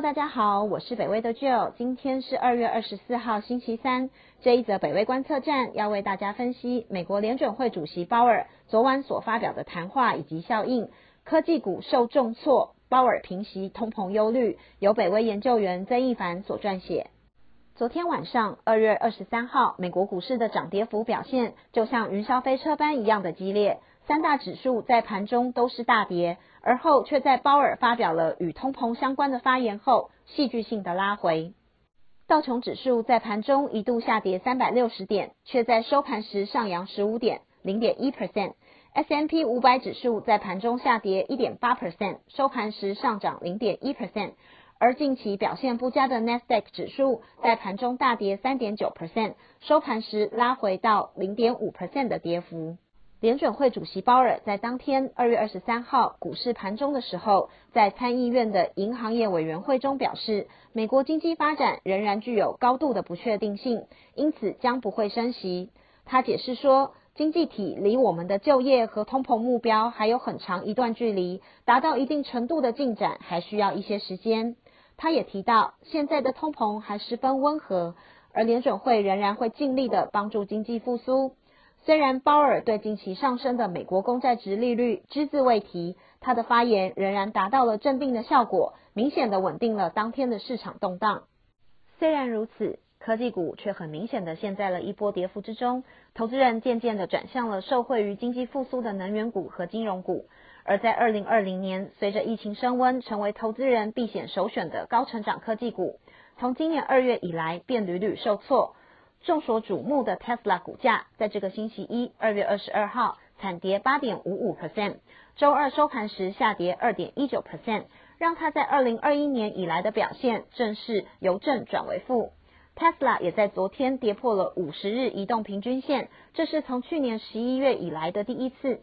大家好，我是北威的 Jill，今天是二月二十四号星期三。这一则北威观测站要为大家分析美国联准会主席鲍尔昨晚所发表的谈话以及效应。科技股受重挫，鲍尔平息通膨忧虑，由北威研究员曾一凡所撰写。昨天晚上，二月二十三号，美国股市的涨跌幅表现就像云霄飞车般一样的激烈，三大指数在盘中都是大跌，而后却在鲍尔发表了与通膨相关的发言后，戏剧性的拉回。道琼指数在盘中一度下跌三百六十点，却在收盘时上扬十五点，零点一 percent。S M P 五百指数在盘中下跌一点八 percent，收盘时上涨零点一 percent。而近期表现不佳的 Nasdaq 指数在盘中大跌三点九 percent，收盘时拉回到零点五 percent 的跌幅。联准会主席鲍尔在当天二月二十三号股市盘中的时候，在参议院的银行业委员会中表示，美国经济发展仍然具有高度的不确定性，因此将不会升息。他解释说。经济体离我们的就业和通膨目标还有很长一段距离，达到一定程度的进展还需要一些时间。他也提到，现在的通膨还十分温和，而联准会仍然会尽力的帮助经济复苏。虽然鲍尔对近期上升的美国公债值利率只字未提，他的发言仍然达到了镇定的效果，明显的稳定了当天的市场动荡。虽然如此。科技股却很明显的陷在了一波跌幅之中，投资人渐渐的转向了受惠于经济复苏的能源股和金融股。而在二零二零年，随着疫情升温，成为投资人避险首选的高成长科技股，从今年二月以来便屡屡受挫。众所瞩目的 Tesla 股价，在这个星期一，二月二十二号惨跌八点五五 percent，周二收盘时下跌二点一九 percent，让它在二零二一年以来的表现正式由正转为负。Tesla 也在昨天跌破了五十日移动平均线，这是从去年十一月以来的第一次。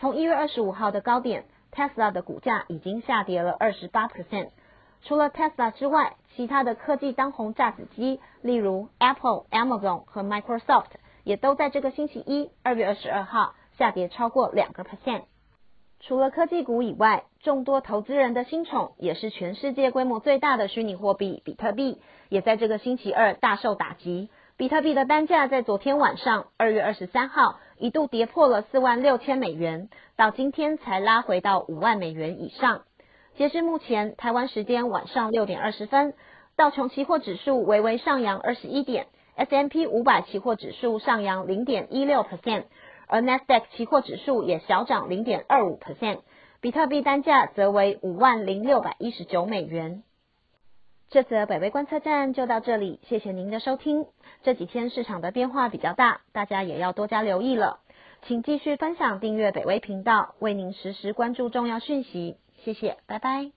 从一月二十五号的高点，Tesla 的股价已经下跌了二十八 percent。除了 Tesla 之外，其他的科技当红炸子鸡，例如 Apple、Amazon 和 Microsoft，也都在这个星期一，二月二十二号下跌超过两个 percent。除了科技股以外，众多投资人的新宠，也是全世界规模最大的虚拟货币比特币，也在这个星期二大受打击。比特币的单价在昨天晚上，二月二十三号一度跌破了四万六千美元，到今天才拉回到五万美元以上。截至目前，台湾时间晚上六点二十分，道琼期货指数微微上扬二十一点，S M P 五百期货指数上扬零点一六 percent。而 Nasdaq 期货指数也小涨零点二五 percent，比特币单价则为五万零六百一十九美元。这则北威观测站就到这里，谢谢您的收听。这几天市场的变化比较大，大家也要多加留意了。请继续分享、订阅北威频道，为您实时关注重要讯息。谢谢，拜拜。